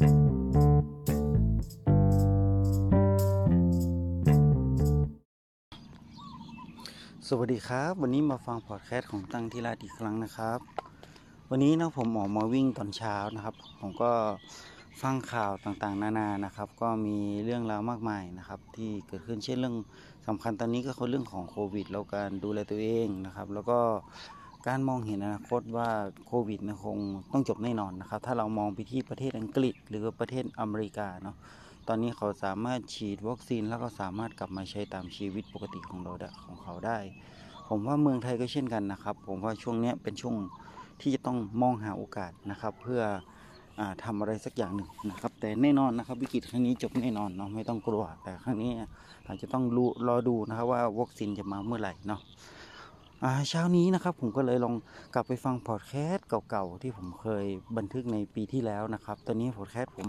สวัสดีครับ วันนี้มาฟังพอดแคสต์ของตั้งที่ราอีกครั้งนะครับ วันนี้นะผมออกมาวิ่งตอนเช้านะครับ ผมก็ฟังข่าวต่างๆ นานานะครับ ก็มีเรื่องราวมากมายนะครับ ที่เกิดขึ้นเช่นเรื่องสำคัญตอนนี้ก็คือเรื่องของโควิดแล้วการดูแลตัวเองนะครับ แล้วก็ การมองเห็นอนาคตว่าโควิดนคงต้องจบแน่นอนนะครับ ถ้าเรามองไปที่ประเทศอังกฤษ หรือประเทศอเมริกาเนาะตอนนี้เขาสามารถฉีดวัคซีนแล้วก็สามารถกลับมาใช้ตามชีวิตปกติของเราได้ของเขาได้ ผมว่าเมืองไทยก็เช่นกันนะครับ ผมว่าช่วงนี้เป็นช่วงที่จะต้องมองหาโอกาสนะครับ เพื่ออทำอะไรสักอย่างหนึ่งนะครับ แต่แน่นอนนะครับวิกฤตครั้งนี้จบแน่นอนเนาะไม่ต้องกลัว แต่ครั้งนี้อาจจะต้องรอดูนะครับว่าวัคซีนจะมาเมื่อไหร่เนาะ เช้านี้นะครับผมก็เลยลองกลับไปฟังพอดแคสต์เก่าๆที่ผมเคยบันทึกในปีที่แล้วนะครับ ตอนนี้พอดแคสต์ผม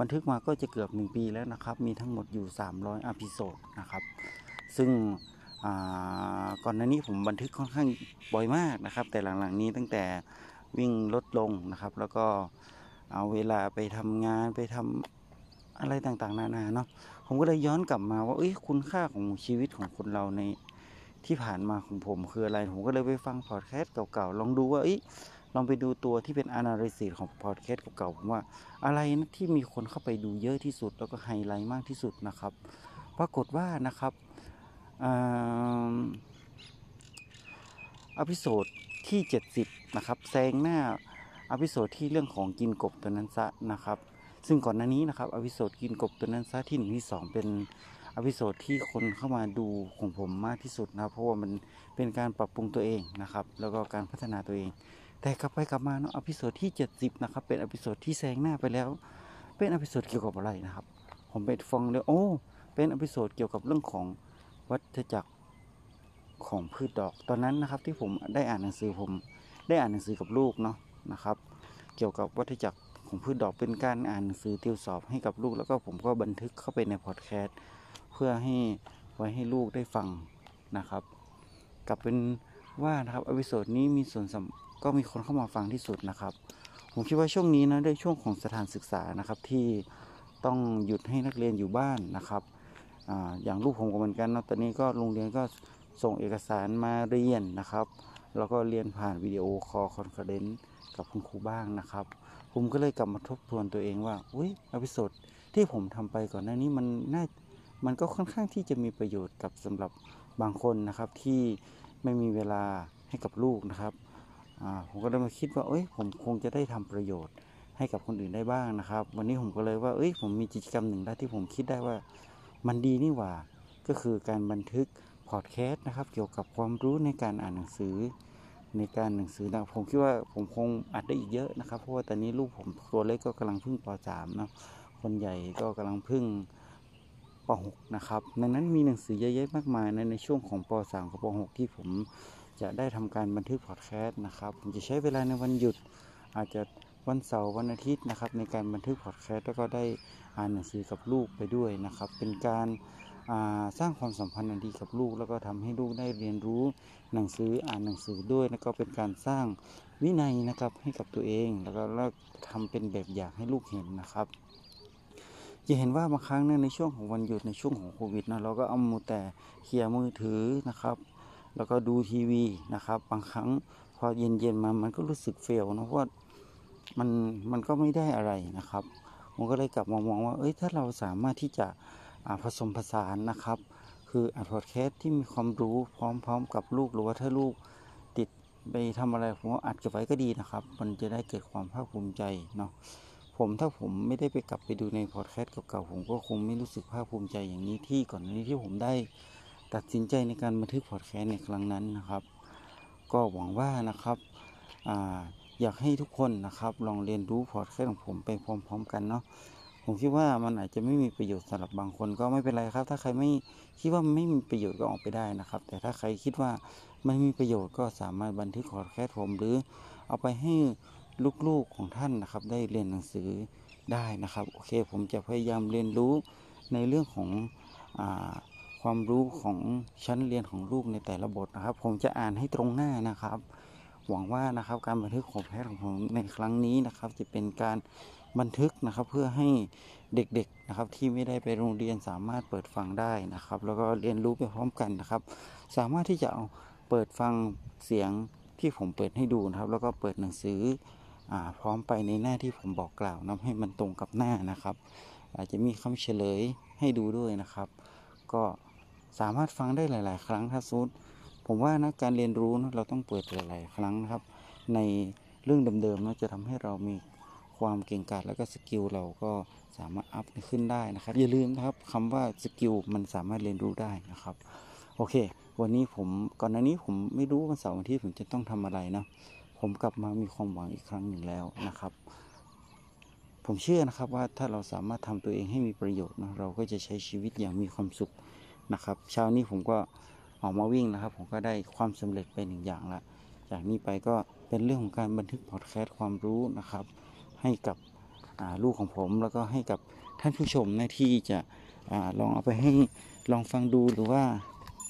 บันทึกมาก็จะเกือบ 1 ปีแล้วนะครับ มีทั้งหมดอยู่ 300 episode นะครับ ซึ่งก่อนหน้านี้ผมบันทึกค่อนข้างบ่อยมากนะครับ แต่หลังๆนี้ตั้งแต่วิ่งลดลงนะครับ แล้วก็เอาเวลาไปทำงานไปทำอะไรต่างๆ นานาเนาะผมก็เลยย้อนกลับมาว่าเอ้ยคุณค่าของชีวิตของคนเราใน ที่ผ่านมาของผมคืออะไร ผมก็เลยไปฟังพอดแคสต์เก่าๆ ลองดูว่าอ้ลองไปดูตัวที่เป็น analysis ของพอดแคสต์เก่าๆ ผมว่าอะไรนะที่มีคนเข้าไปดูเยอะที่สุด แล้วก็ไฮไลท์มากที่สุดนะครับ ปรากฏว่านะครับ episode ที่ 70 นะครับแซงหน้า episode ที่เรื่องของกินกบตัวนั้นซะนะครับ ซึ่งก่อนหน้านี้นะครับ episode กินกบตัวนั้นซะที่หนึ่งที่สองเป็น episode ที่คนเข้ามาดูของผมมากที่สุดนะเพราะว่ามันเป็นการปรับปรุงตัวเองนะครับ แล้วก็การพัฒนาตัวเอง แต่กลับไปกลับมาเนาะ episode ที่ 70 นะครับ เป็น episode ที่แซงหน้าไปแล้ว เป็น episode เกี่ยวกับอะไรนะครับ ผมไปฟังเลยโอ้เป็น episode เกี่ยวกับเรื่องของวัฏจักรของพืชดอก ตอนนั้นนะครับที่ผมได้อ่านหนังสือผมได้อ่านหนังสือกับลูกเนาะนะครับ เกี่ยวกับวัฏจักรของพืชดอกเป็นการอ่านหนังสือติวสอบให้กับลูก แล้วก็ผมก็บันทึกเข้าไปในพอดแคสต์ เพื่อให้ไว้ให้ลูกได้ฟังนะครับ กลับเป็นว่านะครับ episode นี้มีส่วนก็มีคนเข้ามาฟังที่สุดนะครับ ผมคิดว่าช่วงนี้นะด้วยช่วงของสถานศึกษานะครับที่ต้องหยุดให้นักเรียนอยู่บ้านนะครับออย่างลูกผมก็เหมือนกันนะตอนนี้ก็โรงเรียนก็ส่งเอกสารมาเรียนนะครับ แล้วก็เรียนผ่าน video call conference กับคุณครูบ้างนะครับ ผมก็เลยกลับมาทบทวนตัวเองว่าอุ้ย episodeที่ผมทำไปก่อนหน้านี้มันน่า มันก็ค่อนข้างที่จะมีประโยชน์กับสำหรับบางคนนะครับที่ไม่มีเวลาให้กับลูกนะครับผมก็เลยมาคิดว่าเอ้ยผมคงจะได้ทำประโยชน์ให้กับคนอื่นได้บ้างนะครับ วันนี้ผมก็เลยว่าเอ้ยผมมีกิจกรรมหนึ่งได้ที่ผมคิดได้ว่ามันดีนี่หว่าก็คือการบันทึกพอดแคสต์นะครับ เกี่ยวกับความรู้ในการอ่านหนังสือ ในการหนังสือนะผมคิดว่าผมคงอัดได้อีกเยอะนะครับ เพราะว่าตอนนี้ลูกผมตัวเล็กก็กำลังพึ่งป .3 นะคนใหญ่ก็กำลังพึ่ง ป .6 นะครับ ดังนั้นมีหนังสือเยอะแยะมากมายในในช่วงของป .3 กับป .6 ที่ผมจะได้ทำการบันทึกพอดแคสต์นะครับ ผมจะใช้เวลาในวันหยุด อาจจะวันเสาร์วันอาทิตย์นะครับ ในการบันทึกพอดแคสต์แล้วก็ได้อ่านหนังสือกับลูกไปด้วยนะครับ เป็นการสร้างความสัมพันธ์อันดีกับลูก แล้วก็ทำให้ลูกได้เรียนรู้หนังสืออ่านหนังสือด้วยแล้วก็เป็นการสร้างวินัยนะครับให้กับตัวเอง แล้วก็ทำเป็นแบบอย่างให้ลูกเห็นนะครับ จะเห็นว่าบางครั้งเนี่ยในช่วงของวันหยุดในช่วงของโควิดนะเราก็เอามือแต่เขี่ยมือถือนะครับ แล้วก็ดูทีวีนะครับ บางครั้งพอเย็นๆมามันก็รู้สึกเฟลนะเพราะมันมันก็ไม่ได้อะไรนะครับผมก็เลยกลับมามองว่า เอ้ยถ้าเราสามารถที่จะผสมผสานนะครับ คืออัดพอดแคสต์ที่มีความรู้พร้อมๆ กับลูกหรือว่าถ้าลูกติดไปทำอะไรผมว่าอัดเก็บไว้ก็ดีนะครับ มันจะได้เกิดความภาคภูมิใจเนาะ ผมถ้าผมไม่ได้ไปกลับไปดูในพอดแคสต์เก่าๆผมก็คงไม่รู้สึกภาคภูมิใจอย่างนี้ที่ก่อนนี้ที่ผมได้ตัดสินใจในการบันทึกพอดแคสต์ในครั้งนั้นนะครับ ก็หวังว่านะครับออยากให้ทุกคนนะครับ ลองเรียนรู้พอดแคสต์ของผมไปพร้อม ๆ กันเนาะผมคิดว่ามันอาจจะไม่มีประโยชน์สำหรับบางคนก็ไม่เป็นไรครับ ถ้าใครไม่คิดว่าไม่มีประโยชน์ก็ออกไปได้นะครับ แต่ถ้าใครคิดว่ามันมีประโยชน์ก็สามารถบันทึกพอดแคสต์ผมหรือเอาไปให้ ลูกๆของท่านนะครับ ได้เรียนหนังสือได้นะครับโอเคผมจะพยายามเรียนรู้ในเรื่องของอความรู้ของชั้นเรียนของลูกในแต่ละบทนะครับ ผมจะอ่านให้ตรงหน้านะครับ หวังว่านะครับการบันทึกของแพทย์ของผมในครั้งนี้นะครับ จะเป็นการบันทึกนะครับเพื่อให้เด็กๆนะครับที่ไม่ได้ไปโรงเรียนสามารถเปิดฟังได้นะครับ แล้วก็เรียนรู้ไปพร้อมกันนะครับ สามารถที่จะเอาเปิดฟังเสียงที่ผมเปิดให้ดูนะครับ แล้วก็เปิดหนังสือ พร้อมไปในหน้าที่ผมบอกกล่าวนะให้มันตรงกับหน้านะครับ อาจจะมีคำเฉลยให้ดูด้วยนะครับ ก็สามารถฟังได้หลาย ๆ ครั้งถ้าซูดผมว่านะการเรียนรู้นะเราต้องเปิดหลาย ๆ ครั้งนะครับ ในเรื่องเดิมๆนะจะทำให้เรามีความเก่งกาจแล้วก็ skill เราก็สามารถ up ขึ้นได้นะครับ อย่าลืมนะครับคำว่า skill มันสามารถเรียนรู้ได้นะครับ โอเค วันนี้ผมก่อนหน้านี้ผมไม่รู้วันเสาร์วันที่ผมจะต้องทำอะไรนะ ผมกลับมามีความหวังอีกครั้งหนึ่งแล้วนะครับ ผมเชื่อนะครับว่าถ้าเราสามารถทำตัวเองให้มีประโยชน์นะเราก็จะใช้ชีวิตอย่างมีความสุขนะครับเช้านี้ผมก็ออกมาวิ่งนะครับ ผมก็ได้ความสำเร็จไปหนึ่งอย่างละจากนี้ไปก็เป็นเรื่องของการบันทึกพอดแคสต์ความรู้นะครับ ให้กับลูกของผมแล้วก็ให้กับท่านผู้ชมนะที่จะอลองเอาไปให้ลองฟังดูหรือว่า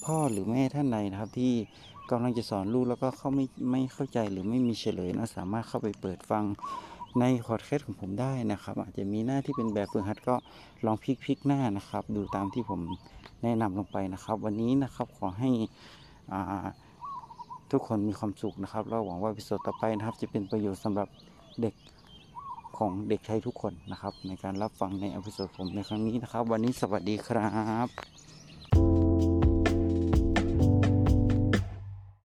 พ่อหรือแม่ท่านใดนะครับที่ กำลังจะสอนลูกแล้วก็เขาไม่ไม่เข้าใจหรือไม่มีเฉลยนะสามารถเข้าไปเปิดฟังในพอดแคสต์ของผมได้นะครับ อาจจะมีหน้าที่เป็นแบบฝึกหัดก็ลองพลิกพลิกหน้านะครับ ดูตามที่ผมแนะนำลงไปนะครับ วันนี้นะครับขอให้ทุกคนมีความสุขนะครับแล้วหวังว่าวิดีโอต่อไปนะครับ จะเป็นประโยชน์สำหรับเด็กของเด็กไทยทุกคนนะครับ ในการรับฟังในอพิโซดผมในครั้งนี้นะครับ วันนี้สวัสดีครับ